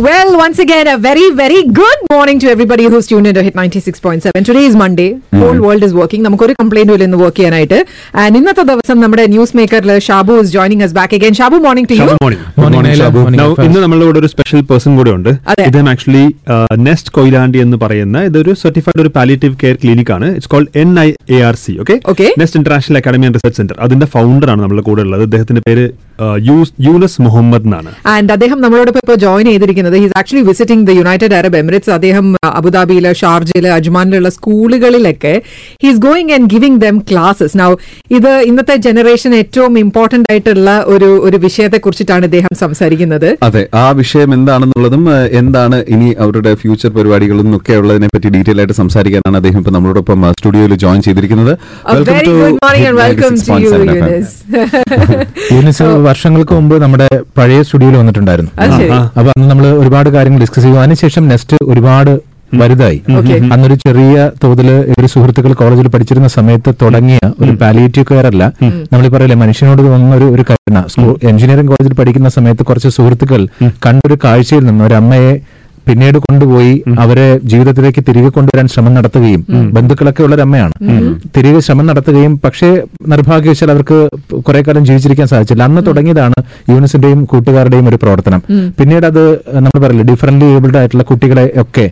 Well, once again, a very, very good morning to everybody who's tuned into Hit 96.7. Today is Monday. Whole world is working. നമുക്കൊരു കംപ്ലൈന്റും ഇല്ല ഇന്ന് work ചെയ്യാനായിട്ട് and ഇന്നത്തെ ദിവസം നമ്മുടെ news മേക്കറിൽ Shabu is joining us back again. Shabu morning to you Good morning. Morning, Good morning, Naila. Shabu. Morning, Now, Alfaz. ഇന്ന് നമ്മളുടെ കൂടെ ഒരു സ്പെഷ്യൽ പേഴ്സൺ കൂടെ ഉണ്ട് അതെ. ഇദ്ദേഹം ആക്ച്വലി നെസ്റ്റ് കൊയിലാണ്ടി എന്ന് പറയുന്ന ഇതൊരു സർട്ടിഫൈഡ് ഒരു പാലിയേറ്റീവ് കെയർ ക്ലിനിക് ആണ് it's called N I A R C okay Okay. Nest international academy and research centre അതിന്റെ ഫൗണ്ടർ ആണ് നമ്മുടെ കൂടെ ഉള്ളത് അദ്ദേഹത്തിന്റെ പേര് യൂനസ് മുഹമ്മദ് എന്നാണ്. ആൻഡ് അദ്ദേഹം നമ്മളോടൊപ്പം ഇപ്പോൾ ജോയിൻ ചെയ്തിരിക്കുന്നത്. He's actually visiting the United Arab Emirates അദ്ദേഹം അബുദാബിയിൽ അബുദാബിയിൽ ഷാർജയിൽ അജ്മാനിലുള്ള സ്കൂളുകളിലൊക്കെ he's going and giving them classes now ഇത് ഇന്നത്തെ ജനറേഷൻ ഏറ്റവും ഇമ്പോർട്ടന്റ് ആയിട്ടുള്ള ഒരു ഒരു വിഷയത്തെ കുറിച്ചിട്ടാണ് ഇദ്ദേഹം സംസാരിക്കുന്നത്. അതെ ആ വിഷയം എന്താണെന്നുള്ളതും എന്താണ് ഇനി അവരുടെ ഫ്യൂച്ചർ പരിപാടികളും ഒക്കെ ഉള്ളതിനെ പറ്റി ഡീറ്റെയിൽ ആയിട്ട് സംസാരിക്കാനാണ് അദ്ദേഹം ഇപ്പൊ നമ്മളോടൊപ്പം സ്റ്റുഡിയോയിൽ ജോയിൻ ചെയ്തിരിക്കുന്നത്. A very good morning and welcome to you, 96.7 FM. Eunice. Younis വർഷങ്ങൾക്ക് മുമ്പ് നമ്മുടെ പഴയ സ്റ്റുഡിയോയിൽ വന്നിട്ടുണ്ടായിരുന്നു. അപ്പൊ അന്ന് നമ്മൾ ഒരുപാട് കാര്യങ്ങൾ ഡിസ്കസ് ചെയ്തു. അതിനുശേഷം നെക്സ്റ്റ് ഒരുപാട് വലുതായി. അന്നൊരു ചെറിയ തോതിൽ ഇവർ സുഹൃത്തുക്കൾ കോളേജിൽ പഠിച്ചിരുന്ന സമയത്ത് തുടങ്ങിയ ഒരു പാലിയേറ്റീവ് കെയർ അല്ല. നമ്മൾ പറയില്ലേ മനുഷ്യനോട് തോന്നുന്ന ഒരു ഒരു കരുണ. എഞ്ചിനീയറിംഗ് കോളേജിൽ പഠിക്കുന്ന സമയത്ത് കുറച്ച് സുഹൃത്തുക്കൾ കണ്ടൊരു കാഴ്ചയിൽ നിന്ന് ഒരു അമ്മയെ പിന്നീട് കൊണ്ടുപോയി അവരെ ജീവിതത്തിലേക്ക് തിരികെ കൊണ്ടുവരാൻ ശ്രമം നടത്തുകയും ബന്ധുക്കളൊക്കെ ഉള്ള അമ്മയാണ്. തിരികെ ശ്രമം നടത്തുകയും പക്ഷേ നിർഭാഗ്യവശാൽ അവർക്ക് കുറെ കാലം ജീവിച്ചിരിക്കാൻ സാധിച്ചില്ല. അന്ന് തുടങ്ങിയതാണ് യൂണിസിന്റെയും കൂട്ടുകാരുടെയും ഒരു പ്രവർത്തനം. പിന്നീട് അത് നമ്മൾ പറയില്ല ഡിഫറന്റ്ലി ഏബിൾഡ് ആയിട്ടുള്ള കുട്ടികളെ ഒക്കെ.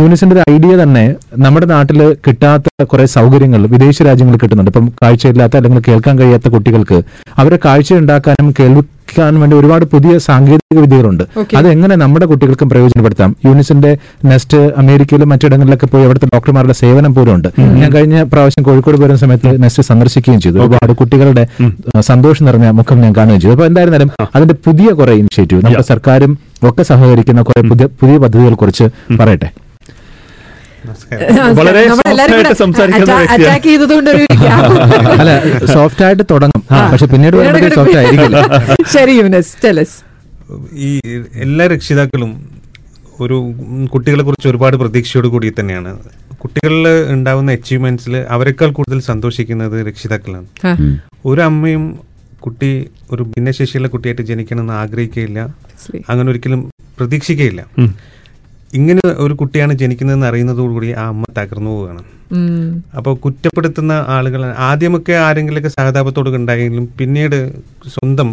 യൂണിസിന്റെ ഒരു ഐഡിയ തന്നെ നമ്മുടെ നാട്ടിൽ കിട്ടാത്ത കുറെ സൗകര്യങ്ങൾ വിദേശ രാജ്യങ്ങളിൽ കിട്ടുന്നുണ്ട്. ഇപ്പം കാഴ്ചയില്ലാത്ത അല്ലെങ്കിൽ കേൾക്കാൻ കഴിയാത്ത കുട്ടികൾക്ക് അവരെ കാഴ്ച ഉണ്ടാക്കാനും കേൾക്കാനും വേണ്ടി ഒരുപാട് പുതിയ സാങ്കേതിക വിദ്യകളുണ്ട്. അത് എങ്ങനെ നമ്മുടെ കുട്ടികൾക്കും പ്രയോജനപ്പെടുത്താം? യൂണിസിന്റെ നെസ്റ്റ് അമേരിക്കയിലും മറ്റിടങ്ങളിലൊക്കെ പോയി അവിടുത്തെ ഡോക്ടർമാരുടെ സേവനം പോലും ഉണ്ട്. ഞാൻ കഴിഞ്ഞ പ്രാവശ്യം കോഴിക്കോട് വരുന്ന സമയത്ത് നെസ്റ്റ് സന്ദർശിക്കുകയും ചെയ്തു. ഒരുപാട് കുട്ടികളുടെ സന്തോഷം നിറഞ്ഞ മുഖം ഞാൻ കാണുകയും ചെയ്തു. അപ്പൊ എന്തായിരുന്നാലും അതിന്റെ പുതിയ കുറെ ഇനിഷ്യേറ്റീവ് നമ്മുടെ സർക്കാരും ഒക്കെ സഹകരിക്കുന്ന കുറെ പുതിയ പുതിയ പദ്ധതികളെ കുറിച്ച് പറയട്ടെ. വളരെ attack ചെയ്തതുകൊണ്ട് ഒരു അല്ല സോഫ്റ്റ് ആയിട്ട് തുടങ്ങും. പക്ഷെ പിന്നീട് സോഫ്റ്റ് ആയിരിക്കില്ല. ശരി യൂനസ് ടെലസ് ഈ എല്ലാ രക്ഷിതാക്കളും ഒരു കുട്ടികളെ കുറിച്ച് ഒരുപാട് പ്രതീക്ഷയോട് കൂടി തന്നെയാണ്. കുട്ടികളിൽ ഉണ്ടാവുന്ന അച്ചീവ്മെന്റ്സിൽ അവരെക്കാൾ കൂടുതൽ സന്തോഷിക്കുന്നത് രക്ഷിതാക്കളാണ്. ഒരു അമ്മയും കുട്ടി ഒരു ഭിന്നശേഷിയുള്ള കുട്ടിയായിട്ട് ജനിക്കണമെന്ന് ആഗ്രഹിക്കുകയില്ല. അങ്ങനെ ഒരിക്കലും പ്രതീക്ഷിക്കുകയില്ല. ഇങ്ങനെ ഒരു കുട്ടിയാണ് ജനിക്കുന്നതെന്ന് അറിയുന്നതോടുകൂടി ആ അമ്മ തകർന്നു പോവുകയാണ്. അപ്പോൾ കുറ്റപ്പെടുത്തുന്ന ആളുകൾ ആദ്യമൊക്കെ ആരെങ്കിലുമൊക്കെ സഹതാപത്തോട് ഉണ്ടായെങ്കിലും പിന്നീട് സ്വന്തം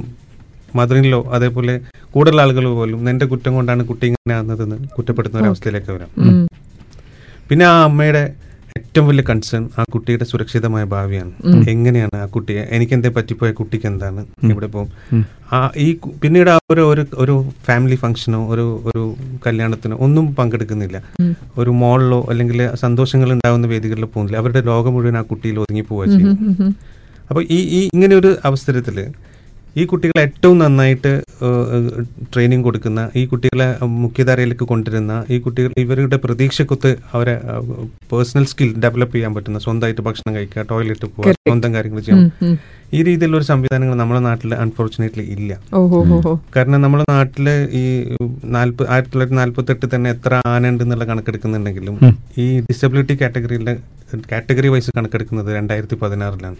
മദറിനിലോ അതേപോലെ കൂടുതൽ ആളുകൾ പോലും നിന്റെ കുറ്റം കൊണ്ടാണ് കുട്ടി ഇങ്ങനെ ആകുന്നതെന്ന് കുറ്റപ്പെടുത്തുന്ന ഒരു അവസ്ഥയിലേക്ക് വരാം. പിന്നെ ആ അമ്മയുടെ ഏറ്റവും വലിയ കൺസേൺ ആ കുട്ടിയുടെ സുരക്ഷിതമായ ഭാവിയാണ്. എങ്ങനെയാണ് ആ കുട്ടിയെ എനിക്ക് എന്തേ പറ്റിപ്പോയ കുട്ടിക്ക് എന്താണ് ഇവിടെ പോകും ആ ഈ പിന്നീട് ആ ഒരു ഒരു ഫാമിലി ഫംഗ്ഷനോ ഒരു ഒരു കല്യാണത്തിനോ ഒന്നും പങ്കെടുക്കുന്നില്ല. ഒരു മോളിലോ അല്ലെങ്കിൽ സന്തോഷങ്ങൾ ഉണ്ടാകുന്ന വേദികളിലോ പോകുന്നില്ല. അവരുടെ ലോകം മുഴുവൻ ആ കുട്ടിയിൽ ഒതുങ്ങി പോവുക ചെയ്യും അപ്പോൾ ഈ ഈ ഇങ്ങനെ ഒരു അവസരത്തിൽ ഈ കുട്ടികളെ ഏറ്റവും നന്നായിട്ട് ട്രെയിനിങ് കൊടുക്കുന്ന ഈ കുട്ടികളെ മുഖ്യധാരയിലേക്ക് കൊണ്ടുവരുന്ന ഈ കുട്ടികൾ ഇവരുടെ പ്രതീക്ഷക്കൊത്ത് അവരെ പേഴ്സണൽ സ്കിൽ ഡെവലപ്പ് ചെയ്യാൻ പറ്റുന്ന സ്വന്തമായിട്ട് ഭക്ഷണം കഴിക്കുക ടോയ്ലറ്റ് പോവുക സ്വന്തം കാര്യങ്ങൾ ചെയ്യാം ഈ രീതിയിലുള്ള ഒരു സംവിധാനങ്ങൾ നമ്മുടെ നാട്ടിൽ അൺഫോർച്ചുനേറ്റ്ലി ഇല്ല. കാരണം നമ്മുടെ നാട്ടിൽ ഈ നാല്പ ആയിരത്തി തൊള്ളായിരത്തി നാല്പത്തി എട്ട് തന്നെ എത്ര ആന ഉണ്ടെന്നുള്ള കണക്കെടുക്കുന്നുണ്ടെങ്കിലും ഈ ഡിസബിലിറ്റി കാറ്റഗറിയിലെ കാറ്റഗറി വൈസ് കണക്കെടുക്കുന്നത് രണ്ടായിരത്തി പതിനാറിലാണ്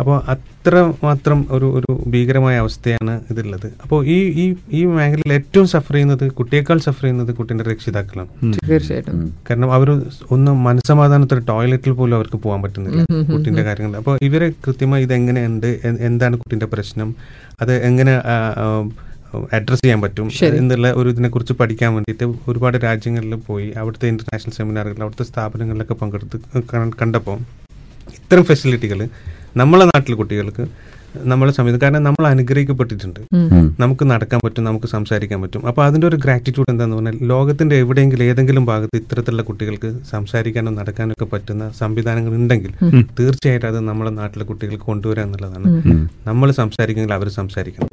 അപ്പോൾ അത്ര മാത്രം ഒരു ഒരു ഭീകരമായ അവസ്ഥയാണ് ഇതുള്ളത് അപ്പോൾ ഈ ഈ ഈ മേഖലയിൽ ഏറ്റവും സഫർ ചെയ്യുന്നത് കുട്ടിയേക്കാൾ സഫർ ചെയ്യുന്നത് കുട്ടീന്റെ രക്ഷിതാക്കളാണ്. തീർച്ചയായിട്ടും. കാരണം അവർ ഒന്ന് മനസ്സമാധാനത്തിൽ ടോയ്ലറ്റിൽ പോലും അവർക്ക് പോകാൻ പറ്റുന്നില്ല കുട്ടീന്റെ കാര്യങ്ങൾ. അപ്പോൾ ഇവരെ കൃത്യമായി ഇത് എങ്ങനെയുണ്ട് എന്താണ് കുട്ടീന്റെ പ്രശ്നം? അത് എങ്ങനെ അഡ്രസ്സ് ചെയ്യാൻ പറ്റും. എന്നുള്ള ഒരു ഇതിനെക്കുറിച്ച് പഠിക്കാൻ വേണ്ടിയിട്ട് ഒരുപാട് രാജ്യങ്ങളിൽ പോയി അവിടുത്തെ ഇന്റർനാഷണൽ സെമിനാറുകൾ അവിടുത്തെ സ്ഥാപനങ്ങളിലൊക്കെ പങ്കെടുത്ത് കണ്ടപ്പോൾ ഇത്തരം ഫെസിലിറ്റികൾ നമ്മളെ നാട്ടിലെ കുട്ടികൾക്ക് നമ്മളെ സമയത്ത് കാരണം നമ്മൾ അനുഗ്രഹിക്കപ്പെട്ടിട്ടുണ്ട്. നമുക്ക് നടക്കാൻ പറ്റും നമുക്ക് സംസാരിക്കാൻ പറ്റും. അപ്പോൾ അതിന്റെ ഒരു ഗ്രാറ്റിറ്റ്യൂഡ് എന്താന്ന് പറഞ്ഞാൽ ലോകത്തിന്റെ എവിടെയെങ്കിലും ഏതെങ്കിലും ഭാഗത്ത് ഇത്തരത്തിലുള്ള കുട്ടികൾക്ക് സംസാരിക്കാനോ നടക്കാനോ ഒക്കെ പറ്റുന്ന സംവിധാനങ്ങൾ ഉണ്ടെങ്കിൽ തീർച്ചയായിട്ടും അത് നമ്മളെ നാട്ടിലെ കുട്ടികൾക്ക് കൊണ്ടുവരിക എന്നുള്ളതാണ്. നമ്മൾ സംസാരിക്കുമെങ്കിൽ അവർ സംസാരിക്കണം.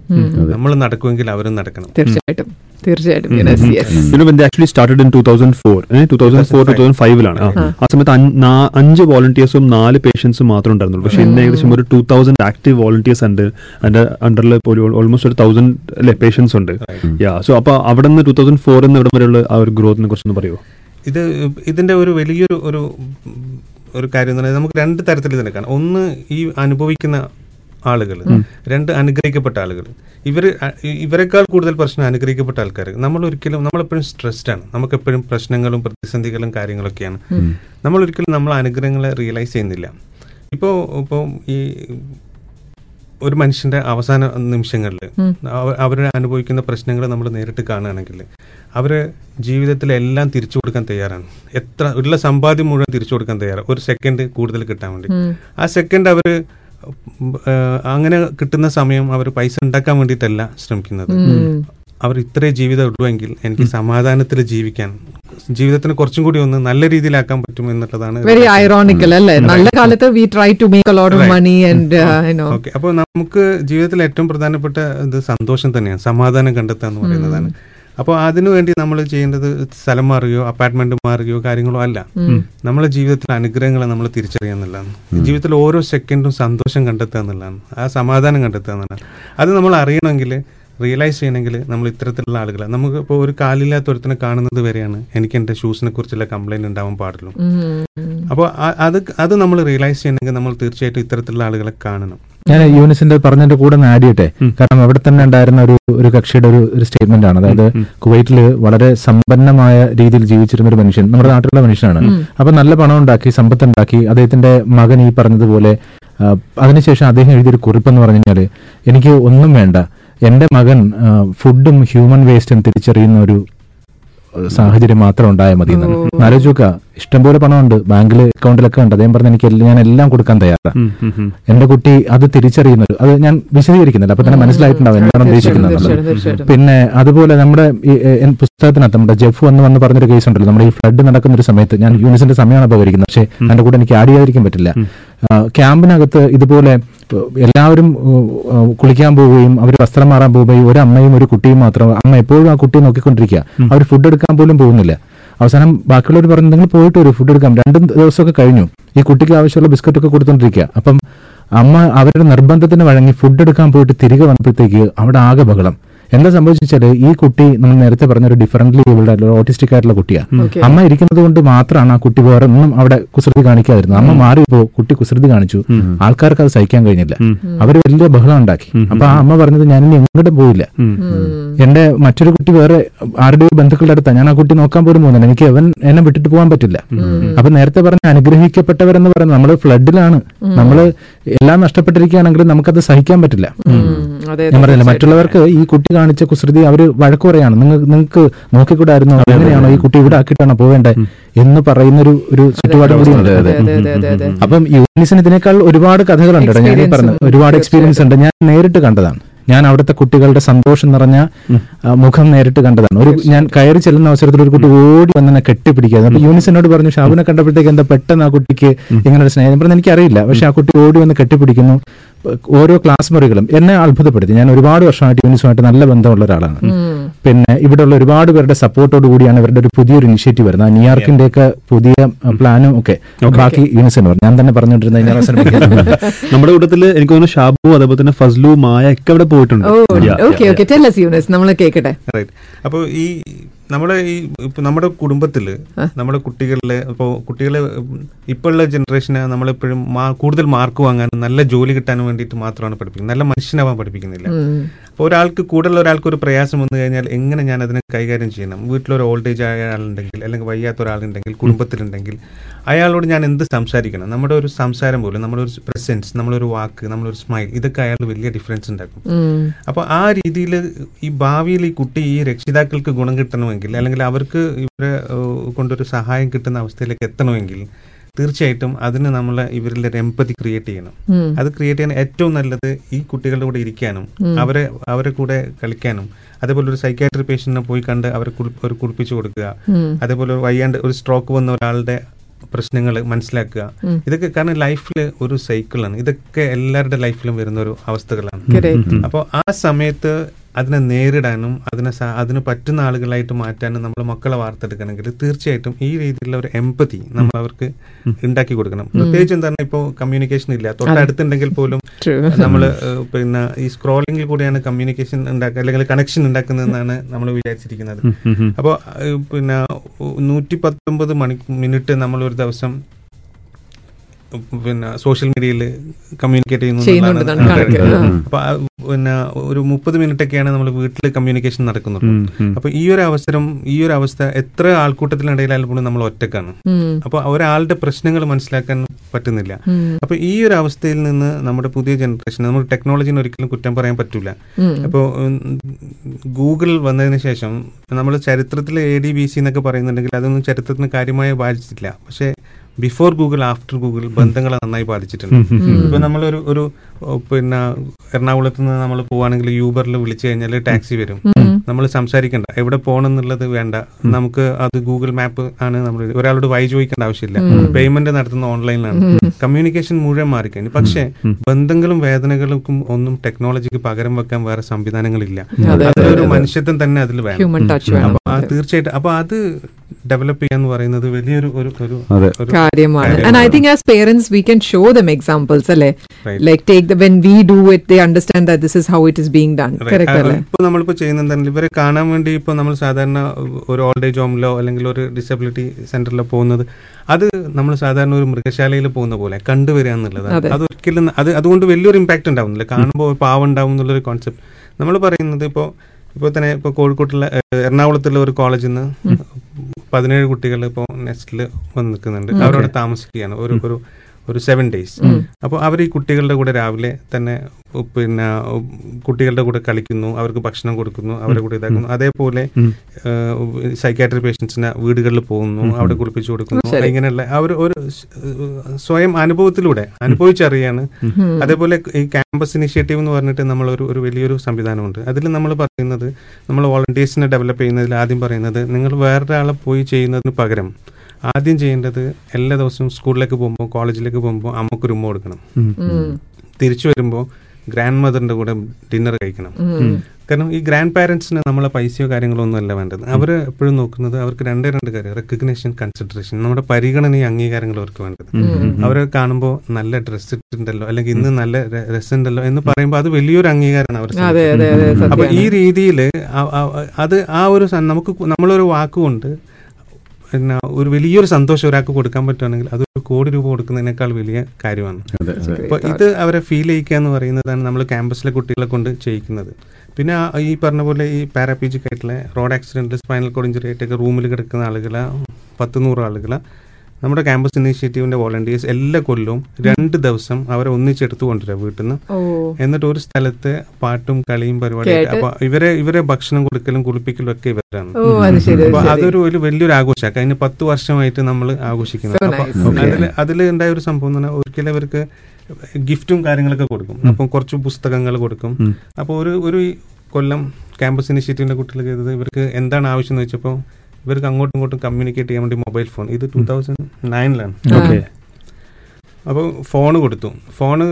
നമ്മൾ നടക്കുമെങ്കിൽ അവരും നടക്കണം. തീർച്ചയായിട്ടും. തീർച്ചയായിട്ടും. Yes, yes. You know, when they actually started in 2004, 2004 2005 ലാണ് ആ. സമയത്ത് അഞ്ച് അഞ്ച് വോളണ്ടിയേഴ്സും നാല് പേഷ്യൻസും മാത്രമേ ഉണ്ടായിരുന്നുള്ളൂ. പക്ഷേ ഇന്ന് ഏകദേശം ഒരു ടൂ തൗസൻഡ് ആക്റ്റീവ് വോളണ്ടിയേഴ്സ് ഉണ്ട്. അതിന്റെ അണ്ടറിൽ ഓൾമോസ്റ്റ് ഒരു തൗസൻഡ് അല്ലെ പേഷ്യൻസ് ഉണ്ട്. യാ സോ അപ്പൊ അവിടെ നിന്ന് ടൂ തൗസൻഡ് ഫോറിൽ നിന്ന് ഇവിടെ വരെയുള്ള ആ ഒരു ഗ്രോത്തിനെ കുറിച്ചൊന്ന് പറയുമോ ഇത് ഇതിന്റെ ഒരു വലിയൊരു ഒരു ഒരു കാര്യം എന്ന് പറയുന്നത് നമുക്ക് രണ്ട് തരത്തിൽ ഇതിനെ കാണാം. ഒന്ന് ഈ അനുഭവിക്കുന്ന ആളുകൾ രണ്ട് അനുഗ്രഹിക്കപ്പെട്ട ആളുകൾ ഇവർ ഇവരെക്കാൾ കൂടുതൽ പ്രശ്നം അനുഗ്രഹിക്കപ്പെട്ട ആൾക്കാർ നമ്മൾ ഒരിക്കലും നമ്മളെപ്പോഴും സ്ട്രെസ്ഡ് ആണ്. നമുക്ക് എപ്പോഴും പ്രശ്നങ്ങളും പ്രതിസന്ധികളും കാര്യങ്ങളൊക്കെയാണ്. നമ്മൾ ഒരിക്കലും നമ്മൾ അനുഗ്രഹങ്ങളെ റിയലൈസ് ചെയ്യുന്നില്ല. ഇപ്പോൾ ഇപ്പോൾ ഈ ഒരു മനുഷ്യന്റെ അവസാന നിമിഷങ്ങളിൽ അവർ അനുഭവിക്കുന്ന പ്രശ്നങ്ങൾ നമ്മൾ നേരിട്ട് കാണുകയാണെങ്കിൽ അവർ ജീവിതത്തിൽ എല്ലാം തിരിച്ചു കൊടുക്കാൻ തയ്യാറാണ്. എത്ര ഉള്ള സമ്പാദ്യം മുഴുവൻ തിരിച്ചു കൊടുക്കാൻ തയ്യാറാണ് ഒരു സെക്കൻഡ് കൂടുതൽ കിട്ടാൻ വേണ്ടി. ആ സെക്കൻഡ് അവർ അങ്ങനെ കിട്ടുന്ന സമയം അവർ പൈസ ഉണ്ടാക്കാൻ വേണ്ടിയിട്ടല്ല ശ്രമിക്കുന്നത്. അവർ ഇത്രേ ജീവിതം ഉള്ളുവെങ്കിൽ എനിക്ക് സമാധാനത്തിൽ ജീവിക്കാൻ ജീവിതത്തിന് കുറച്ചും കൂടി ഒന്ന് നല്ല രീതിയിലാക്കാൻ പറ്റും എന്നുള്ളതാണ് വെരി ഐറോണിക്കൽ അല്ലേ? നല്ല കാലത്ത് we try to make lot of money and okay അപ്പോൾ നമുക്ക് ജീവിതത്തിൽ ഏറ്റവും പ്രധാനപ്പെട്ട ഇത് സന്തോഷം തന്നെയാണ്. സമാധാനം കണ്ടെത്തുക എന്ന് പറയുന്നതാണ്. അപ്പോൾ അതിനുവേണ്ടി നമ്മൾ ചെയ്യേണ്ടത് സ്ഥലം മാറുകയോ അപ്പാർട്ട്മെന്റ് മാറുകയോ കാര്യങ്ങളോ അല്ല. നമ്മളെ ജീവിതത്തിലെ അനുഗ്രഹങ്ങളെ നമ്മൾ തിരിച്ചറിയുക എന്നുള്ളതാണ്. ജീവിതത്തിൽ ഓരോ സെക്കൻഡും സന്തോഷം കണ്ടെത്തുക എന്നുള്ളതാണ്. ആ സമാധാനം കണ്ടെത്തുക എന്നുള്ളതാണ്. അത് നമ്മൾ അറിയണമെങ്കിൽ റിയലൈസ് ചെയ്യണമെങ്കിൽ നമ്മൾ ഇത്തരത്തിലുള്ള ആളുകളെ. നമുക്ക് ഇപ്പോൾ ഒരു കാലില്ലാത്ത ഒരുത്തിനെ കാണുന്നത് വരെയാണ് എനിക്ക് എന്റെ ഷൂസിനെ കുറിച്ചുള്ള കംപ്ലൈന്റ് ഉണ്ടാവാൻ പാടുള്ളൂ. അപ്പോൾ അത് അത് നമ്മൾ റിയലൈസ് ചെയ്യണമെങ്കിൽ നമ്മൾ തീർച്ചയായിട്ടും ഇത്തരത്തിലുള്ള ആളുകളെ കാണണം. ഞാൻ യൂനിസിന്റെ പറഞ്ഞതിന്റെ കൂടെ ഒന്ന് ആഡ് ചെയ്യട്ടെ? കാരണം അവിടെ തന്നെ ഉണ്ടായിരുന്ന ഒരു ഒരു കക്ഷിയുടെ ഒരു ഒരു സ്റ്റേറ്റ്മെന്റ് ആണ്. അതായത് കുവൈറ്റിൽ വളരെ സമ്പന്നമായ രീതിയിൽ ജീവിച്ചിരുന്ന ഒരു മനുഷ്യൻ നമ്മുടെ നാട്ടിലുള്ള മനുഷ്യനാണ്. അപ്പൊ നല്ല പണം ഉണ്ടാക്കി സമ്പത്ത് ഉണ്ടാക്കി അദ്ദേഹത്തിന്റെ മകൻ ഈ പറഞ്ഞതുപോലെ അതിനുശേഷം അദ്ദേഹം എഴുതിയൊരു കുറിപ്പെന്ന് പറഞ്ഞു കഴിഞ്ഞാൽ എനിക്ക് ഒന്നും വേണ്ട. എന്റെ മകൻ ഫുഡും ഹ്യൂമൻ വേസ്റ്റും തിരിച്ചറിയുന്ന ഒരു സാഹചര്യം മാത്രം ഉണ്ടായാൽ മതി എന്നാണ്. നോക്കുക. ഇഷ്ടംപോലെ പണമുണ്ട്. ബാങ്കിൽ അക്കൗണ്ടിലൊക്കെ ഉണ്ട്. അദ്ദേഹം പറഞ്ഞ എനിക്ക് ഞാൻ എല്ലാം കൊടുക്കാൻ തയ്യാറാണ്. എന്റെ കുട്ടി അത് തിരിച്ചറിയുന്നത് അത് ഞാൻ വിശദീകരിക്കുന്നില്ല. അപ്പൊ തന്നെ മനസ്സിലായിട്ടുണ്ടാവും എന്താണ് ഉദ്ദേശിക്കുന്നത്. പിന്നെ അതുപോലെ നമ്മുടെ പുസ്തകത്തിനകത്ത് നമ്മുടെ ജെഫ് എന്ന് വന്ന് പറഞ്ഞൊരു കേസ് ഉണ്ടല്ലോ. നമ്മുടെ ഈ ഫ്ലഡ് നടക്കുന്ന ഒരു സമയത്ത് ഞാൻ യൂണിസിന്റെ സമയമാണ് അപകരിക്കുന്നത് പക്ഷേ അതിന്റെ കൂടെ എനിക്ക് ആഡ് ചെയ്യാതിരിക്കാൻ പറ്റില്ല. ക്യാമ്പിനകത്ത് ഇതുപോലെ എല്ലാവരും കുളിക്കാൻ പോവുകയും അവർ വസ്ത്രം മാറാൻ പോവുകയും ഒരു അമ്മയും ഒരു കുട്ടിയും മാത്രം അമ്മ എപ്പോഴും ആ കുട്ടിയെ നോക്കിക്കൊണ്ടിരിക്കുക. അവർ ഫുഡ് എടുക്കാൻ പോലും പോകുന്നില്ല. അവസാനം ബാക്കിയുള്ളവർ പറഞ്ഞു നിങ്ങൾ പോയിട്ട് ഒരു ഫുഡ് എടുക്കാം. രണ്ടും ദിവസമൊക്കെ കഴിഞ്ഞു. ഈ കുട്ടിക്ക് ആവശ്യമുള്ള ബിസ്ക്കറ്റ് ഒക്കെ കൊടുത്തോണ്ടിരിക്കുക. അപ്പം അമ്മ അവരുടെ നിർബന്ധത്തിന് വഴങ്ങി ഫുഡ് എടുക്കാൻ പോയിട്ട് തിരികെ വന്നപ്പോഴത്തേക്ക് അവിടെ ആകെ ബഹളം. എന്താ സംഭവിച്ചാൽ ഈ കുട്ടി നമ്മൾ നേരത്തെ പറഞ്ഞ ഒരു ഡിഫറന്റ്ലി ഏബിൾഡ് ഓട്ടിസ്റ്റിക് ആയിട്ടുള്ള കുട്ടിയാണ് അമ്മ ഇരിക്കുന്നത് കൊണ്ട് മാത്രമാണ് ആ കുട്ടി വേറെ ഒന്നും അവിടെ കുസൃതി കാണിക്കാതിരുന്നത്. അമ്മ മാറിയപ്പോ കുട്ടി കുസൃതി കാണിച്ചു. ആൾക്കാർക്ക് അത് സഹിക്കാൻ കഴിഞ്ഞില്ല. അവർ വലിയ ബഹളം ഉണ്ടാക്കി. അപ്പൊ ആ അമ്മ പറഞ്ഞത് ഞാൻ ഇനി എങ്ങോട്ടും പോയില്ല എന്റെ മറ്റൊരു കുട്ടി വേറെ ആരുടെയോ ബന്ധുക്കളുടെ അടുത്താണ് ഞാൻ ആ കുട്ടി നോക്കാൻ പോലും പോകുന്നില്ല. എനിക്ക് അവൻ എന്നെ വിട്ടിട്ട് പോകാൻ പറ്റില്ല. അപ്പൊ നേരത്തെ പറഞ്ഞ അനുഗ്രഹിക്കപ്പെട്ടവരെന്ന് പറയുന്നത് നമ്മൾ ഫ്ലഡിലാണ് നമ്മൾ എല്ലാം നഷ്ടപ്പെട്ടിരിക്കുകയാണെങ്കിലും നമുക്കത് സഹിക്കാൻ പറ്റില്ല. ഞാൻ പറഞ്ഞില്ല മറ്റുള്ളവർക്ക് ഈ കുട്ടി കാണിച്ച കുസൃതി അവർ വഴക്ക് പറയാണ്. നിങ്ങൾക്ക് നിങ്ങൾക്ക് നോക്കിക്കൂടായിരുന്നു? എങ്ങനെയാണോ ഈ കുട്ടി ഇവിടെ ആക്കിയിട്ടാണോ പോവേണ്ടത് എന്ന് പറയുന്ന ഒരു ഒരു ചുറ്റുപാട് കൂടി അതെ അതെ അതെ അതെ അതെ. അപ്പം യൂണിസിന് ഇതിനേക്കാൾ ഒരുപാട് കഥകളുണ്ട് ഞാൻ പറഞ്ഞു ഒരുപാട് എക്സ്പീരിയൻസ് ഉണ്ട്. ഞാൻ നേരിട്ട് കണ്ടതാണ്. ഞാൻ അവിടുത്തെ കുട്ടികളുടെ സന്തോഷം നിറഞ്ഞ മുഖം നേരിട്ട് കണ്ടതാണ്. ഒരു ഞാൻ കയറി ചെല്ലുന്ന അവസരത്തിൽ ഒരു കുട്ടി ഓടി വന്ന് എന്നെ കെട്ടിപ്പിടിക്കായിരുന്നു അപ്പൊ യൂണിസിനോട് പറഞ്ഞു ഷാബുനെ കണ്ടപ്പോഴത്തേക്ക് എന്താ പെട്ടെന്ന് ആ കുട്ടിക്ക് ഇങ്ങനെ ഒരു സ്നേഹം? പറഞ്ഞു എനിക്കറിയില്ല. പക്ഷെ ആ കുട്ടി ഓടി വന്ന് കെട്ടിപ്പിടിക്കുന്നു. ഓരോ ക്ലാസ് മുറികളും എന്നെ അത്ഭുതപ്പെടുത്തി. ഞാൻ ഒരുപാട് വർഷമായിട്ട് യൂണിസുമായിട്ട് നല്ല ബന്ധമുള്ള ഒരാളാണ്. പിന്നെ ഇവിടെയുള്ള ഒരുപാട് പേരുടെ സപ്പോർട്ടോട് കൂടിയാണ് ഇവരുടെ ഒരു പുതിയൊരു ഇനിഷ്യേറ്റീവ് വരുന്നത്. ന്യൂയോർക്കിന്റെ ഒക്കെ പുതിയ പ്ലാനും ഒക്കെ ബാക്കി യൂണിസിന് പറഞ്ഞു ഞാൻ തന്നെ പറഞ്ഞുകൊണ്ടിരുന്ന നമ്മുടെ കൂട്ടത്തിൽ എനിക്ക് തോന്നുന്നു ഷാബു അതേപോലെ തന്നെ ഫസ്ലു മായ ഒക്കെ അവിടെ പോയിട്ടുണ്ട്. അപ്പോൾ ഈ നമ്മുടെ ഈ ഇപ്പൊ നമ്മുടെ കുടുംബത്തിൽ നമ്മുടെ കുട്ടികളിലെ ഇപ്പോൾ കുട്ടികളെ ഇപ്പോഴുള്ള ജനറേഷനെ നമ്മളെപ്പോഴും കൂടുതൽ മാർക്ക് വാങ്ങാനും നല്ല ജോലി കിട്ടാനും വേണ്ടിയിട്ട് മാത്രമാണ് പഠിപ്പിക്കുന്നത്. നല്ല മനുഷ്യനാവാൻ പഠിപ്പിക്കുന്നില്ല. അപ്പോൾ ഒരാൾക്ക് കൂടുതൽ ഒരാൾക്ക് ഒരു പ്രയാസം വന്നു കഴിഞ്ഞാൽ എങ്ങനെ ഞാൻ അതിനെ കൈകാര്യം ചെയ്യണം? വീട്ടിലൊരു ഓൾഡ് ഏജ് ആയ ആളുണ്ടെങ്കിൽ അല്ലെങ്കിൽ വയ്യാത്ത ഒരാളുണ്ടെങ്കിൽ കുടുംബത്തിലുണ്ടെങ്കിൽ അയാളോട് ഞാൻ എന്ത് സംസാരിക്കണം? നമ്മുടെ ഒരു സംസാരം പോലും നമ്മുടെ ഒരു പ്രസൻസ് നമ്മളൊരു വാക്ക് നമ്മളൊരു സ്മൈൽ ഇതൊക്കെ അയാൾ വലിയ ഡിഫറൻസ് ഉണ്ടാക്കും. അപ്പോൾ ആ രീതിയിൽ ഈ ഭാവിയിൽ ഈ കുട്ടി ഈ രക്ഷിതാക്കൾക്ക് ഗുണം കിട്ടണമെങ്കിൽ അല്ലെങ്കിൽ അവർക്ക് ഇവരെ കൊണ്ടൊരു സഹായം കിട്ടുന്ന അവസ്ഥയിലേക്ക് എത്തണമെങ്കിൽ തീർച്ചയായിട്ടും അതിന് നമ്മൾ ഇവരിൽ ഒരു എമ്പതി ക്രിയേറ്റ് ചെയ്യണം. അത് ക്രിയേറ്റ് ചെയ്യാൻ ഏറ്റവും നല്ലത് ഈ കുട്ടികളുടെ കൂടെ ഇരിക്കാനും അവരെ അവരെ കൂടെ കളിക്കാനും അതേപോലെ ഒരു സൈക്കാട്രി പേഷ്യന്റിനെ പോയി കണ്ട് അവരെ ഒരു കുളിപ്പിച്ചു കൊടുക്കുക അതേപോലെ വയ്യാണ്ട് ഒരു സ്ട്രോക്ക് വന്ന ഒരാളുടെ പ്രശ്നങ്ങൾ മനസ്സിലാക്കുക. ഇതൊക്കെ കാരണം ലൈഫിൽ ഒരു സൈക്കിളാണ് ഇതൊക്കെ എല്ലാവരുടെ ലൈഫിലും വരുന്ന ഒരു അവസ്ഥകളാണ്. അപ്പോൾ ആ സമയത്ത് അതിനെ നേരിടാനും അതിനെ അതിന് പറ്റുന്ന ആളുകളായിട്ട് മാറ്റാനും നമ്മൾ മക്കളെ വാർത്തെടുക്കണമെങ്കിൽ തീർച്ചയായിട്ടും ഈ രീതിയിലുള്ള ഒരു എമ്പതി നമ്മൾ അവർക്ക് ഉണ്ടാക്കി കൊടുക്കണം. പ്രത്യേകിച്ച് എന്താണ് ഇപ്പോൾ കമ്മ്യൂണിക്കേഷൻ ഇല്ല. തൊട്ടടുത്തുണ്ടെങ്കിൽ പോലും. നമ്മൾ പിന്നെ ഈ സ്ക്രോളിംഗിൽ കൂടിയാണ് കമ്മ്യൂണിക്കേഷൻ ഉണ്ടാക്കുക അല്ലെങ്കിൽ കണക്ഷൻ ഉണ്ടാക്കുന്നതെന്നാണ് നമ്മൾ വിചാരിച്ചിരിക്കുന്നത്. അപ്പോൾ പിന്നെ നൂറ്റി പത്തൊമ്പത് മണി മിനിറ്റ് നമ്മൾ ഒരു ദിവസം പിന്നെ സോഷ്യൽ മീഡിയയിൽ കമ്മ്യൂണിക്കേറ്റ് കണക്ക്. അപ്പൊ പിന്നെ ഒരു മുപ്പത് മിനിറ്റ് ഒക്കെയാണ് നമ്മൾ വീട്ടിൽ കമ്മ്യൂണിക്കേഷൻ നടക്കുന്നത്. അപ്പൊ ഈ ഒരു അവസരം ഈ ഒരു അവസ്ഥ എത്ര ആൾക്കൂട്ടത്തിനിടയിലായാലും പോലും നമ്മൾ ഒറ്റക്കാണ്. അപ്പൊ ഒരാളുടെ പ്രശ്നങ്ങൾ മനസ്സിലാക്കാൻ പറ്റുന്നില്ല. അപ്പൊ ഈ ഒരു അവസ്ഥയിൽ നിന്ന് നമ്മുടെ പുതിയ ജനറേഷൻ നമ്മൾ ടെക്നോളജിനെ ഒരിക്കലും കുറ്റം പറയാൻ പറ്റില്ല. അപ്പോൾ ഗൂഗിൾ വന്നതിന് ശേഷം നമ്മൾ ചരിത്രത്തിൽ എ ഡി ബി സി എന്നൊക്കെ പറയുന്നുണ്ടെങ്കിൽ അതൊന്നും ചരിത്രത്തിന് കാര്യമായി ബാധിച്ചിട്ടില്ല പക്ഷേ ബിഫോർ ഗൂഗിൾ ആഫ്റ്റർ ഗൂഗിൾ ബന്ധങ്ങളെ നന്നായി ബാധിച്ചിട്ടുണ്ട്. ഇപ്പൊ നമ്മളൊരു ഒരു പിന്നെ എറണാകുളത്ത് നിന്ന് നമ്മൾ പോവാണെങ്കിൽ യൂബറിൽ വിളിച്ചു കഴിഞ്ഞാൽ ടാക്സി വരും. നമ്മൾ സംസാരിക്കണ്ട. എവിടെ പോകണം എന്നുള്ളത് വേണ്ട നമുക്ക് അത് ഗൂഗിൾ മാപ്പ് ആണ് നമ്മൾ ഒരാളോട് വഴി ചോദിക്കേണ്ട ആവശ്യമില്ല. പേയ്മെന്റ് നടത്തുന്ന ഓൺലൈനിലാണ്. കമ്മ്യൂണിക്കേഷൻ മുഴുവൻ മാറിക്കഴിഞ്ഞു. പക്ഷേ ബന്ധങ്ങളും വേദനകൾക്കും ഒന്നും ടെക്നോളജിക്ക് പകരം വെക്കാൻ വേറെ സംവിധാനങ്ങളില്ല. അതെ, അതെ, അതിലൊരു മനുഷ്യത്വം തന്നെ അതിൽ വേണം. തീർച്ചയായിട്ടും അപ്പൊ അത് ഡെവലപ്പ് ചെയ്യാന്ന് പറയുന്നത് വലിയൊരു ഒരു ഒരു കാര്യമാണ്. And I think as parents we can show them examples അല്ലേ? Like like take when we do it they understand that this is how it is being done correct അല്ലേ? ഇപ്പൊ നമ്മളിപ്പോ ചെയ്യുന്നത് ഇവരെ കാണാൻ വേണ്ടി ഇപ്പൊ നമ്മൾ സാധാരണ ഒരു ഓൾഡ് ഏജ് ഹോമിലോ അല്ലെങ്കിൽ ഒരു ഡിസബിലിറ്റി സെന്ററിലോ പോകുന്നത് അത് നമ്മൾ സാധാരണ ഒരു മൃഗശാലയിൽ പോകുന്ന പോലെ കണ്ടുവരിക എന്നുള്ളത് അതെ. അത് ഒരിക്കലും അത് അതുകൊണ്ട് വലിയൊരു ഇമ്പാക്ട് ഉണ്ടാവുന്നില്ല. കാണുമ്പോൾ ഒരു പാവം ഉണ്ടാവും എന്നുള്ളൊരു കോൺസെപ്റ്റ് നമ്മൾ പറയുന്നത് ഇപ്പോൾ ഇപ്പോൾ തന്നെ ഇപ്പോൾ കോഴിക്കോട്ടുള്ള എറണാകുളത്തുള്ള ഒരു കോളേജിൽ നിന്ന് പതിനേഴ് കുട്ടികൾ ഇപ്പോൾ നെസ്റ്റിൽ വന്ന് നിൽക്കുന്നുണ്ട്. അവരവിടെ താമസിക്കുകയാണ്. ഒരു ഒരു ഒരു സെവൻ ഡേയ്സ് അപ്പോൾ അവർ ഈ കുട്ടികളുടെ കൂടെ രാവിലെ തന്നെ പിന്നെ കുട്ടികളുടെ കൂടെ കളിക്കുന്നു അവർക്ക് ഭക്ഷണം കൊടുക്കുന്നു അവരുടെ കൂടെ ഇതാക്കുന്നു. അതേപോലെ സൈക്കാട്രി പേഷ്യൻസിന് വീടുകളിൽ പോകുന്നു അവിടെ കുളിപ്പിച്ചു കൊടുക്കുന്നു. ഇങ്ങനെയുള്ള ആ ഒരു ഒരു സ്വയം അനുഭവത്തിലൂടെ അനുഭവിച്ചറിയാണ്. അതേപോലെ ഈ ക്യാമ്പസ് ഇനിഷ്യേറ്റീവ് എന്ന് പറഞ്ഞിട്ട് നമ്മളൊരു ഒരു ഒരു വലിയൊരു സംവിധാനമുണ്ട്. അതിൽ നമ്മൾ പറയുന്നത് നമ്മൾ വോളണ്ടിയേഴ്സിനെ ഡെവലപ്പ് ചെയ്യുന്നതിൽ ആദ്യം പറയുന്നത് നിങ്ങൾ വേറൊരാളെ പോയി ചെയ്യുന്നതിന് പകരം ആദ്യം ചെയ്യേണ്ടത് എല്ലാ ദിവസവും സ്കൂളിലേക്ക് പോകുമ്പോൾ കോളേജിലേക്ക് പോകുമ്പോൾ അമ്മയ്ക്ക് ഉമ്മ കൊടുക്കണം. തിരിച്ചു വരുമ്പോൾ ഗ്രാൻഡ് മദറിന്റെ കൂടെ ഡിന്നർ കഴിക്കണം. കാരണം ഈ ഗ്രാൻഡ് പാരന്റ്സിന് നമ്മളെ പൈസയോ കാര്യങ്ങളോ ഒന്നും അല്ല വേണ്ടത് അവർ എപ്പോഴും നോക്കുന്നത് അവർക്ക് രണ്ടേ രണ്ട് കാര്യം റെക്കഗ്നേഷൻ കൺസിഡറേഷൻ നമ്മുടെ പരിഗണനയും അംഗീകാരങ്ങളും അവർക്ക് വേണ്ടത്. അവരെ കാണുമ്പോൾ നല്ല ഡ്രസ് ഇട്ടിട്ടുണ്ടല്ലോ അല്ലെങ്കിൽ ഇന്ന് നല്ല രസമുണ്ടല്ലോ എന്ന് പറയുമ്പോൾ അത് വലിയൊരു അംഗീകാരമാണ് അവർ അതെ അതെ അതെ അപ്പൊ ഈ. രീതിയിൽ അത് ആ ഒരു നമുക്ക് നമ്മളൊരു വാക്കുകൊണ്ട് പിന്നെ ഒരു വലിയൊരു സന്തോഷം ഒരാൾക്ക് കൊടുക്കാൻ പറ്റുകയാണെങ്കിൽ അതൊരു കോടി രൂപ കൊടുക്കുന്നതിനേക്കാൾ വലിയ കാര്യമാണ്. അപ്പോൾ ഇത് അവരെ ഫീൽ ചെയ്യിക്കുക എന്ന് പറയുന്നതാണ് നമ്മൾ ക്യാമ്പസിലെ കുട്ടികളെ കൊണ്ട് ചെയ്യിക്കുന്നത്. പിന്നെ ഈ പറഞ്ഞ പോലെ ഈ പാരാപീജിക് ആയിട്ടുള്ള road accident spinal cord injury ആയിട്ടൊക്കെ റൂമിൽ കിടക്കുന്ന ആളുകളെ പത്ത് നൂറ് ആളുകളെ നമ്മുടെ ക്യാമ്പസ് ഇനീഷ്യേറ്റീവിന്റെ വോളണ്ടിയേഴ്സ് എല്ലാ കൊല്ലവും രണ്ട് ദിവസം അവരെ ഒന്നിച്ചെടുത്തു കൊണ്ടുവരാം വീട്ടിൽ നിന്ന് എന്നിട്ട് ഒരു സ്ഥലത്ത് പാട്ടും കളിയും പരിപാടിയായിട്ട് കേട്ട്. അപ്പൊ ഇവരെ ഇവരെ ഭക്ഷണം കൊടുക്കലും കുളിപ്പിക്കലും ഒക്കെ ഇവരാണ്. അപ്പൊ അതൊരു ഒരു വലിയൊരു ആഘോഷമാണ് കഴിഞ്ഞ പത്ത് വർഷമായിട്ട് നമ്മൾ ആഘോഷിക്കുന്നത് അപ്പൊ അതിൽ അതിൽ ഉണ്ടായ ഒരു സംഭവം എന്ന് പറഞ്ഞാൽ ഒരിക്കലും അവർക്ക് ഗിഫ്റ്റും കാര്യങ്ങളൊക്കെ കൊടുക്കും. അപ്പം കുറച്ച് പുസ്തകങ്ങൾ കൊടുക്കും. അപ്പോൾ ഒരു ഒരു കൊല്ലം ക്യാമ്പസ് ഇനിഷ്യേറ്റീവിന്റെ കുട്ടികൾ ചെയ്തത് ഇവർക്ക് എന്താണ് ആവശ്യം എന്ന് വെച്ചപ്പോൾ ഇവർക്ക് അങ്ങോട്ടും ഇങ്ങോട്ടും കമ്മ്യൂണിക്കേറ്റ് ചെയ്യാൻ വേണ്ടി മൊബൈൽ ഫോൺ ഇത് ടൂ തൗസൻഡ് നയനിലാണ് ഓക്കെ അപ്പോൾ ഫോൺ കൊടുത്തു. ഫോണ്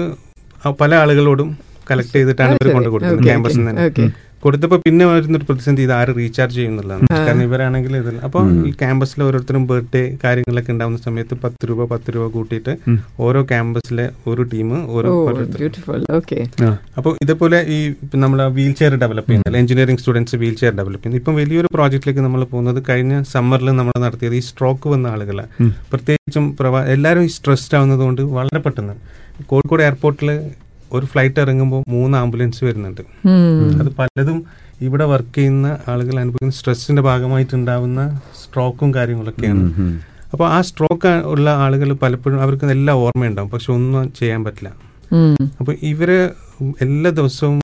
പല ആളുകളോടും കളക്ട് ചെയ്തിട്ടാണ് ഇവർ കൊണ്ട് കൊടുക്കുന്നത് ക്യാമ്പസിൽ നിന്ന് okay. കൊടുത്തപ്പോൾ പിന്നെ വരുന്നൊരു പ്രതിസന്ധി ഇത് ആര് റീചാർജ് ചെയ്യുന്നുള്ളതാണ് കാരണം ഇവരാണെങ്കിൽ ഇതിൽ അപ്പോൾ ഈ ക്യാമ്പസിൽ ഓരോരുത്തരും ബർത്ത്ഡേ കാര്യങ്ങളൊക്കെ ഉണ്ടാവുന്ന സമയത്ത് പത്ത് രൂപ പത്ത് രൂപ കൂട്ടിയിട്ട് ഓരോ ക്യാമ്പസിലെ ഒരു ടീം ഓരോ അപ്പൊ ബ്യൂട്ടിഫുൾ ഓക്കെ അപ്പോൾ ഇതേപോലെ ഈ നമ്മൾ വീൽ ചെയർ ഡെവലപ്പ് ചെയ്യുന്നില്ല engineering students wheelchair develop ചെയ്യുന്നത് ഇപ്പം വലിയൊരു പ്രോജക്റ്റിലേക്ക് നമ്മൾ പോകുന്നത് കഴിഞ്ഞ സമ്മറിൽ നമ്മൾ നടത്തിയത് ഈ സ്ട്രോക്ക് വന്ന ആളുകളെ പ്രത്യേകിച്ചും എല്ലാവരും ഈ സ്ട്രെസ്ഡ് ആവുന്നത് കൊണ്ട് വളരെ പെട്ടെന്ന്. കോഴിക്കോട് എയർപോർട്ടിൽ ഒരു ഫ്ലൈറ്റ് ഇറങ്ങുമ്പോൾ മൂന്ന് ആംബുലൻസ് വരുന്നുണ്ട്. അത് പലതും ഇവിടെ വർക്ക് ചെയ്യുന്ന ആളുകൾ അനുഭവിക്കുന്ന സ്ട്രെസ്സിന്റെ ഭാഗമായിട്ടുണ്ടാവുന്ന സ്ട്രോക്കും കാര്യങ്ങളൊക്കെയാണ്. അപ്പോൾ ആ സ്ട്രോക്ക് ഉള്ള ആളുകൾ പലപ്പോഴും അവർക്ക് എല്ലാം ഓർമ്മയുണ്ടാവും. പക്ഷെ ഒന്നും ചെയ്യാൻ പറ്റില്ല. അപ്പൊ ഇവർ എല്ലാ ദിവസവും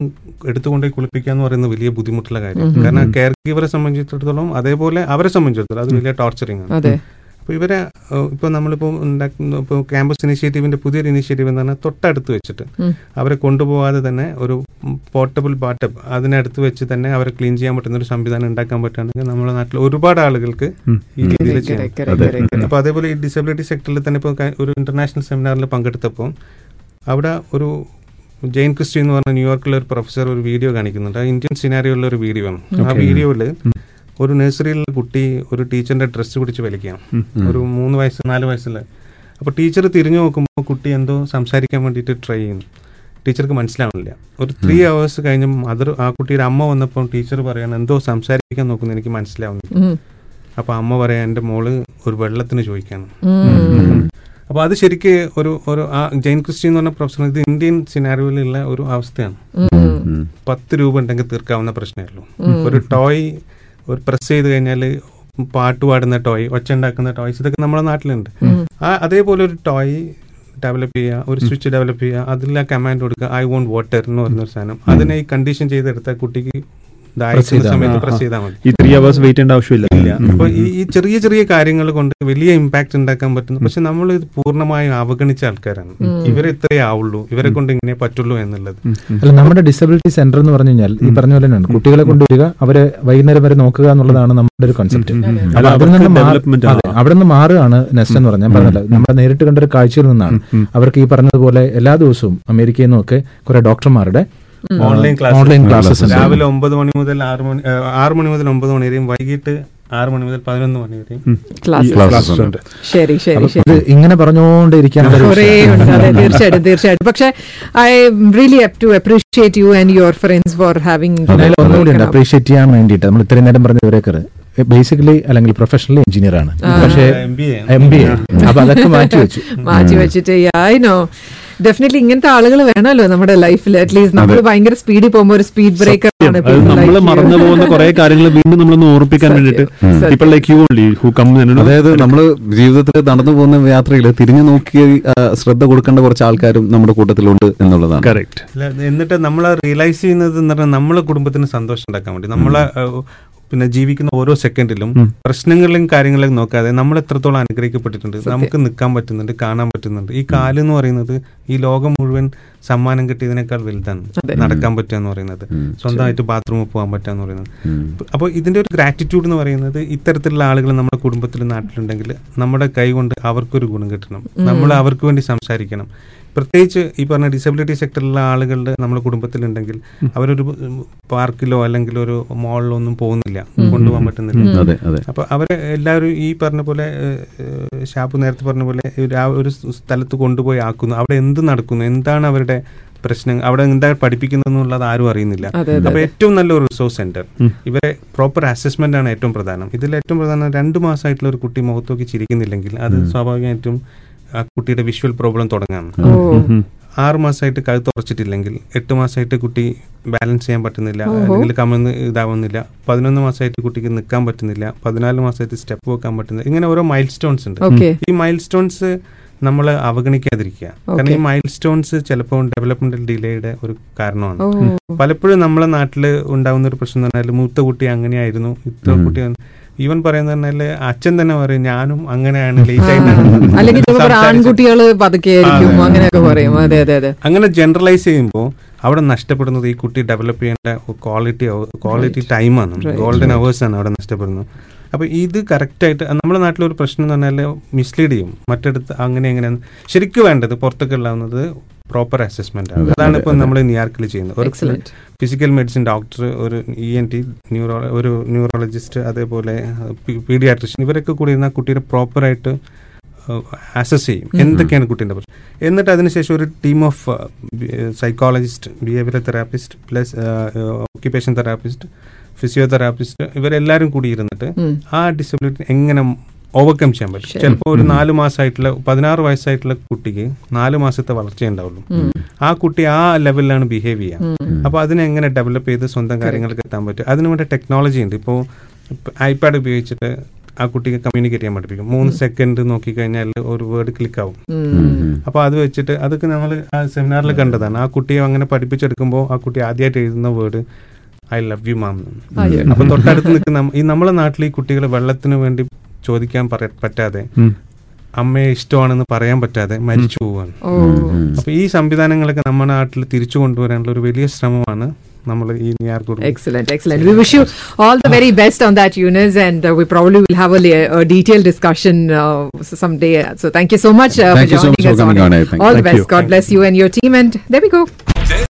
എടുത്തുകൊണ്ടേ കുളിപ്പിക്കുക എന്ന് പറയുന്നത് വലിയ ബുദ്ധിമുട്ടുള്ള കാര്യം. കാരണം കെയർ ഗീവറെ സംബന്ധിച്ചിടത്തോളം അതേപോലെ അവരെ സംബന്ധിച്ചിടത്തോളം അത് വലിയ ടോർച്ചറിങ് ആണ്. അതെ. അപ്പോൾ ഇവരെ ഇപ്പോൾ ഇപ്പൊ നമ്മളിപ്പോൾ ഉണ്ടാക്കുന്ന ഇപ്പോൾ ക്യാമ്പസ് ഇനിഷ്യേറ്റീവിന്റെ പുതിയൊരു ഇനിഷ്യേറ്റീവ് എന്ന് പറഞ്ഞാൽ തൊട്ടടുത്ത് വെച്ചിട്ട്. അവരെ കൊണ്ടുപോകാതെ തന്നെ ഒരു പോർട്ടബിൾ ബാട്ടപ്പ് അതിനടുത്ത് വെച്ച് തന്നെ അവരെ ക്ലീൻ ചെയ്യാൻ പറ്റുന്ന ഒരു സംവിധാനം ഉണ്ടാക്കാൻ പറ്റുകയാണെങ്കിൽ നമ്മുടെ നാട്ടിൽ ഒരുപാട് ആളുകൾക്ക് ഈ രീതിയിൽ ചെയ്യാം. correct, correct, correct, correct. അപ്പൊ അതേപോലെ ഈ ഡിസബിലിറ്റി സെക്ടറിൽ തന്നെ ഇപ്പോൾ ഒരു ഇന്റർനാഷണൽ സെമിനാറിൽ പങ്കെടുത്തപ്പോൾ അവിടെ ഒരു ജെയിൻ ക്രിസ്റ്റി എന്ന് പറഞ്ഞ ന്യൂയോർക്കിലെ ഒരു പ്രൊഫസർ ഒരു വീഡിയോ കാണിക്കുന്നുണ്ട്. ആ ഇന്ത്യൻ സിനാരിയുള്ള ഒരു വീഡിയോ ആണ്. ആ വീഡിയോയിൽ ഒരു നഴ്സറിയിൽ കുട്ടി ഒരു ടീച്ചറിന്റെ ഡ്രസ്സ് പിടിച്ച് വലിക്കാം ഒരു മൂന്ന് വയസ്സ് നാല് വയസ്സുള്ള. അപ്പോൾ ടീച്ചർ തിരിഞ്ഞു നോക്കുമ്പോൾ കുട്ടി എന്തോ സംസാരിക്കാൻ വേണ്ടിയിട്ട് ട്രൈ ചെയ്യുന്നു. ടീച്ചർക്ക് മനസ്സിലാവുന്നില്ല ഒരു ത്രീ അവേഴ്സ് കഴിഞ്ഞ് മദർ ആ കുട്ടിയുടെ അമ്മ വന്നപ്പോൾ ടീച്ചർ പറയാണ് എന്തോ സംസാരിക്കാൻ നോക്കുന്നു എനിക്ക് മനസ്സിലാവുന്നില്ല. അപ്പോൾ അപ്പൊ അമ്മ പറയാ എന്റെ മോൾ ഒരു വെള്ളത്തിന് ചോദിക്കാണ്. അപ്പോൾ അത് ശരിക്ക് ഒരു ഒരു ആ ജെയിൻ ക്രിസ്റ്റി എന്ന് പറഞ്ഞ പ്രൊഫസർ ഇത് ഇന്ത്യൻ സിനാരിയോയിലുള്ള ഒരു അവസ്ഥയാണ്. പത്ത് രൂപ ഉണ്ടെങ്കിൽ തീർക്കാവുന്ന പ്രശ്നമേ ഉള്ളൂ. ഒരു ടോയ് ഒരു പ്രസ് ചെയ്ത് കഴിഞ്ഞാൽ പാട്ട് പാടുന്ന ടോയ് ഒച്ച ഉണ്ടാക്കുന്ന ടോയ്സ് ഇതൊക്കെ നമ്മുടെ നാട്ടിലുണ്ട്. ആ അതേപോലെ ഒരു ടോയ് ഡെവലപ്പ് ചെയ്യുക ഒരു സ്വിച്ച് ഡെവലപ്പ് ചെയ്യുക അതിൽ കമാൻഡ് കൊടുക്കുക ഐ വോണ്ട് വാട്ടർ എന്ന് പറഞ്ഞൊരു സാധനം. അതിനെ ഈ കണ്ടീഷൻ ചെയ്തെടുത്ത കുട്ടിക്ക് ഈ ത്രീ അവേഴ്സ് വെയിറ്റ് ചെയ്യേണ്ട ആവശ്യമില്ല. അപ്പൊ ഈ ചെറിയ ചെറിയ കാര്യങ്ങൾ കൊണ്ട് വലിയ ഇമ്പാക്ട് ഉണ്ടാക്കാൻ പറ്റുന്നു പക്ഷെ നമ്മൾ ഇത് പൂർണമായും അവഗണിച്ച ആൾക്കാരാണ്. ഇവരെ ഇത്രയേ ആവുള്ളൂ. ഇവരെ കൊണ്ട് ഇങ്ങനെ പറ്റുള്ളൂ എന്നുള്ളത്. അല്ല നമ്മുടെ ഡിസബിലിറ്റി സെന്റർ എന്ന് പറഞ്ഞു കഴിഞ്ഞാൽ ഈ പറഞ്ഞ പോലെ തന്നെയാണ്. കുട്ടികളെ കൊണ്ടുവരിക അവരെ വൈകുന്നേരം വരെ നോക്കുക എന്നുള്ളതാണ് നമ്മുടെ ഒരു കോൺസെപ്റ്റ് നിന്ന്. അവിടെ നിന്ന് മാറുകയാണ് നെസ്റ്റ് എന്ന് പറഞ്ഞാൽ പറഞ്ഞല്ലോ. നമ്മുടെ നേരിട്ട് കണ്ട ഒരു കാഴ്ചയിൽ നിന്നാണ്. അവർക്ക് ഈ പറഞ്ഞതുപോലെ എല്ലാ ദിവസവും അമേരിക്കയിൽ നിന്നൊക്കെ കുറെ ഡോക്ടർമാരുടെ ഓൺലൈൻ ക്ലാസ് ഓൺലൈൻ ക്ലാസ്സസ് രാവിലെ ഒമ്പത് മണി മുതൽ ആറ് മണി ആറ് മണി മുതൽ ഒമ്പത് മണി വരെയും വൈകിട്ട് ആറ് മണി മുതൽ പതിനൊന്ന് മണി വരെയും ക്ലാസ് ക്ലാസ്സസ് ഉണ്ട്. ശരി ശരി ശരി. ഇങ്ങനെ വിഷയം. തീർച്ചയായിട്ടും തീർച്ചയായിട്ടും. പക്ഷെ I really have to appreciate you and your friends for having ഒന്നുകൂടി അപ്രീഷിയേറ്റ് ചെയ്യാൻ വേണ്ടിയിട്ട്. നമ്മൾ ഇത്രയും നേരം പറഞ്ഞ ഇവരൊക്കെ ബേസിക്കലി അല്ലെങ്കിൽ പ്രൊഫഷണൽ എഞ്ചിനീയർ ആണ്. പക്ഷേ M B A M B A അപ്പൊ അതൊക്കെ മാറ്റി വെച്ചു. മാറ്റി വെച്ചിട്ട് ഐ നോ ഡെഫിനറ്റ്ലി ഇങ്ങനത്തെ ആളുകൾ വേണമല്ലോ നമ്മുടെ ലൈഫിൽ അറ്റ്ലീസ്റ്റ് നമ്മൾ ഭയങ്കര സ്പീഡിൽ പോകുമ്പോൾ ഒരു സ്പീഡ് ബ്രേക്കർ ആണ് അത് നമ്മൾ മറന്നു പോകുന്ന കുറെ കാര്യങ്ങൾ വീണ്ടും നമ്മളൊന്ന് ഓർപ്പിക്കാൻ വേണ്ടിയിട്ട്. ഇപ്പോൾ like you only who come അതായത് നമ്മൾ ജീവിതത്തിൽ നടന്നു പോകുന്ന യാത്രയിൽ തിരിഞ്ഞു നോക്കി ശ്രദ്ധ കൊടുക്കേണ്ട കുറച്ച് ആൾക്കാരും നമ്മുടെ കൂട്ടത്തിലുണ്ട് എന്നുള്ളതാണ്. കറക്റ്റ് എന്നിട്ട് നമ്മൾ റിയലൈസ് ചെയ്യുന്നത് എന്ന് പറഞ്ഞാൽ നമ്മളെ കുടുംബത്തിന് സന്തോഷം ഉണ്ടാക്കാൻ വേണ്ടി. നമ്മളെ പിന്നെ ജീവിക്കുന്ന ഓരോ സെക്കൻഡിലും പ്രശ്നങ്ങളിലും കാര്യങ്ങളിലും നോക്കാതെ നമ്മൾ എത്രത്തോളം അനുഗ്രഹിക്കപ്പെട്ടിട്ടുണ്ട് നമുക്ക് നിൽക്കാൻ പറ്റുന്നുണ്ട് കാണാൻ പറ്റുന്നുണ്ട്. ഈ കാൽ എന്ന് പറയുന്നത് ഈ ലോകം മുഴുവൻ സമ്മാനം കിട്ടിയതിനേക്കാൾ വലുതാണ് നടക്കാൻ പറ്റുക എന്ന് പറയുന്നത്. സ്വന്തമായിട്ട് ബാത്റൂമിൽ പോകാൻ പറ്റുക എന്ന് പറയുന്നത് അപ്പോൾ ഇതിന്റെ ഒരു ഗ്രാറ്റിറ്റ്യൂഡ് എന്ന് പറയുന്നത് ഇത്തരത്തിലുള്ള ആളുകൾ നമ്മുടെ കുടുംബത്തിൽ നാട്ടിലുണ്ടെങ്കിൽ നമ്മുടെ കൈ കൊണ്ട് അവർക്കൊരു ഗുണം കിട്ടണം. നമ്മൾ അവർക്ക് വേണ്ടി സംസാരിക്കണം. പ്രത്യേകിച്ച് ഈ പറഞ്ഞ ഡിസബിലിറ്റി സെക്ടറിലുള്ള ആളുകളുടെ നമ്മുടെ കുടുംബത്തിലുണ്ടെങ്കിൽ അവരൊരു പാർക്കിലോ അല്ലെങ്കിൽ ഒരു മോളിലോ ഒന്നും പോകുന്നില്ല. കൊണ്ടുപോകാൻ പറ്റുന്നില്ല. അപ്പൊ അവരെ എല്ലാവരും ഈ പറഞ്ഞ പോലെ ഷാപ്പ് നേരത്തെ പറഞ്ഞ പോലെ ഒരു ഒരു സ്ഥലത്ത് കൊണ്ടുപോയി ആക്കുന്നു. അവിടെ എന്ത് നടക്കുന്നു? എന്താണ് അവരുടെ പ്രശ്നം? അവിടെ എന്താ പഠിപ്പിക്കുന്നത് എന്നുള്ളത് ആരും അറിയുന്നില്ല. അപ്പൊ ഏറ്റവും നല്ലൊരു റിസോഴ്സ് സെന്റർ ഇവരെ പ്രോപ്പർ അസസ്മെന്റ് ആണ് ഏറ്റവും പ്രധാനം. ഇതിൽ ഏറ്റവും പ്രധാനം രണ്ട് മാസമായിട്ടുള്ള ഒരു കുട്ടി മുഖത്തോക്കി ചിരിക്കുന്നില്ലെങ്കിൽ അത് സ്വാഭാവികമായിട്ടും ആ കുട്ടിയുടെ വിഷ്വൽ പ്രോബ്ലം തുടങ്ങാം. ആറ് മാസമായിട്ട് കഴുത്ത് ഉറച്ചിട്ടില്ലെങ്കിൽ എട്ട് മാസമായിട്ട് കുട്ടി ബാലൻസ് ചെയ്യാൻ പറ്റുന്നില്ല അല്ലെങ്കിൽ കമന്ന് ഇതാവുന്നില്ല പതിനൊന്ന് മാസമായിട്ട് കുട്ടിക്ക് നിൽക്കാൻ പറ്റുന്നില്ല പതിനാല് മാസമായിട്ട് സ്റ്റെപ്പ് വെക്കാൻ പറ്റുന്നില്ല ഇങ്ങനെ ഓരോ മൈൽ സ്റ്റോൺസ് ഉണ്ട് ഈ മൈൽ സ്റ്റോൺസ് നമ്മൾ അവഗണിക്കാതിരിക്കുക. കാരണം ഈ മൈൽ സ്റ്റോൺസ് ചിലപ്പോൾ ഡെവലപ്മെന്റൽ ഡിലേയുടെ ഒരു കാരണമാണ്. പലപ്പോഴും നമ്മളെ നാട്ടിൽ ഉണ്ടാകുന്ന ഒരു പ്രശ്നം എന്ന് പറഞ്ഞാൽ മൂത്ത കുട്ടി അങ്ങനെയായിരുന്നു ഇത്ര കുട്ടി ഈവൻ പറയുന്ന പറഞ്ഞാൽ അച്ഛൻ തന്നെ പറയും ഞാനും അങ്ങനെയാണ് ലേറ്റ് അല്ലെങ്കിൽ ആൺകുട്ടികൾ അങ്ങനെയൊക്കെ പറയും. അതെ അതെ അതെ. അങ്ങനെ ജനറലൈസ് ചെയ്യുമ്പോൾ അവിടെ നഷ്ടപ്പെടുന്നത് ഈ കുട്ടി ഡെവലപ്പ് ചെയ്യേണ്ട ക്വാളിറ്റി ക്വാളിറ്റി ടൈമാണ് ഗോൾഡൻ അവേഴ്സ് ആണ് അവിടെ നഷ്ടപ്പെടുന്നത്. അപ്പൊ ഇത് കറക്റ്റായിട്ട് നമ്മുടെ നാട്ടിലൊരു പ്രശ്നം എന്ന് പറഞ്ഞാൽ മിസ്ലീഡ് ചെയ്യും. മറ്റടുത്ത് അങ്ങനെ എങ്ങനെ ശരിക്കും വേണ്ടത് പുറത്തൊക്കെ ഉള്ളത് പ്രോപ്പർ അസസ്മെന്റ് ആണ് അതാണ് ഇപ്പൊ നമ്മൾ ന്യൂയോർക്കിൽ ചെയ്യുന്നത്. ഒരു ഫിസിക്കൽ മെഡിസിൻ ഡോക്ടർ ഒരു ഇ എൻ ടി ന്യൂറോ ഒരു ന്യൂറോളജിസ്റ്റ് അതേപോലെ പീഡിയാട്രിഷ്യൻ ഇവരൊക്കെ കൂടി ഇരുന്ന കുട്ടിയുടെ പ്രോപ്പറായിട്ട് അസസ് ചെയ്യും. എന്തൊക്കെയാണ് കുട്ടീന്റെ പ്രശ്നം? എന്നിട്ട് അതിനുശേഷം ഒരു team of psychologist behaviour therapist plus occupation therapist physiotherapist ഇവരെല്ലാവരും കൂടി ഇരുന്നിട്ട് ആ ഡിസബിലിറ്റി എങ്ങനെ ഓവർകം ചെയ്യാൻ പറ്റും? ചിലപ്പോൾ ഒരു നാല് മാസമായിട്ടുള്ള പതിനാറ് വയസ്സായിട്ടുള്ള കുട്ടിക്ക് നാല് മാസത്തെ വളർച്ചയേ ഉണ്ടാവുള്ളൂ. ആ കുട്ടി ആ ലെവലിലാണ് ബിഹേവ് ചെയ്യുക. അപ്പൊ അതിനെ എങ്ങനെ ഡെവലപ്പ് ചെയ്ത് സ്വന്തം കാര്യങ്ങൾക്ക് എത്താൻ പറ്റും? അതിന് വേണ്ട ടെക്നോളജി ഉണ്ട്. ഇപ്പോൾ ഐപാഡ് ഉപയോഗിച്ചിട്ട് ആ കുട്ടിക്ക് കമ്മ്യൂണിക്കേറ്റ് ചെയ്യാൻ പഠിപ്പിക്കും. മൂന്ന് സെക്കൻഡ് നോക്കി കഴിഞ്ഞാൽ ഒരു വേർഡ് ക്ലിക്ക് ആവും അപ്പോൾ അത് വെച്ചിട്ട് അതൊക്കെ നമ്മൾ ആ സെമിനാറിൽ കണ്ടതാണ്. ആ കുട്ടിയെ അങ്ങനെ പഠിപ്പിച്ചെടുക്കുമ്പോൾ ആ കുട്ടി ആദ്യമായിട്ട് എഴുതുന്ന word I love you ma'am അപ്പൊ തൊട്ടടുത്ത് നിൽക്കുന്ന ഈ നമ്മളെ നാട്ടിൽ ഈ കുട്ടികൾ വെള്ളത്തിന് വേണ്ടി ചോദിക്കാൻ പറ- പറ്റാതെ അമ്മയെ ഇഷ്ടമാണെന്ന് പറയാൻ പറ്റാതെ മരിച്ചു പോവാണ് അപ്പൊ ഈ സംവിധാനങ്ങളൊക്കെ നമ്മുടെ നാട്ടിൽ തിരിച്ചു കൊണ്ടുവരാനുള്ള ഒരു വലിയ ശ്രമമാണ് നമ്മൾ ഈ New York Excellent, excellent. We wish you all the very best on that, Eunice, and uh, we probably will have a, la- a detailed discussion uh, someday. So thank you so much uh, Thank for you so joining much for us coming on. on it. air. Thank all you. the Thank best. you. there we you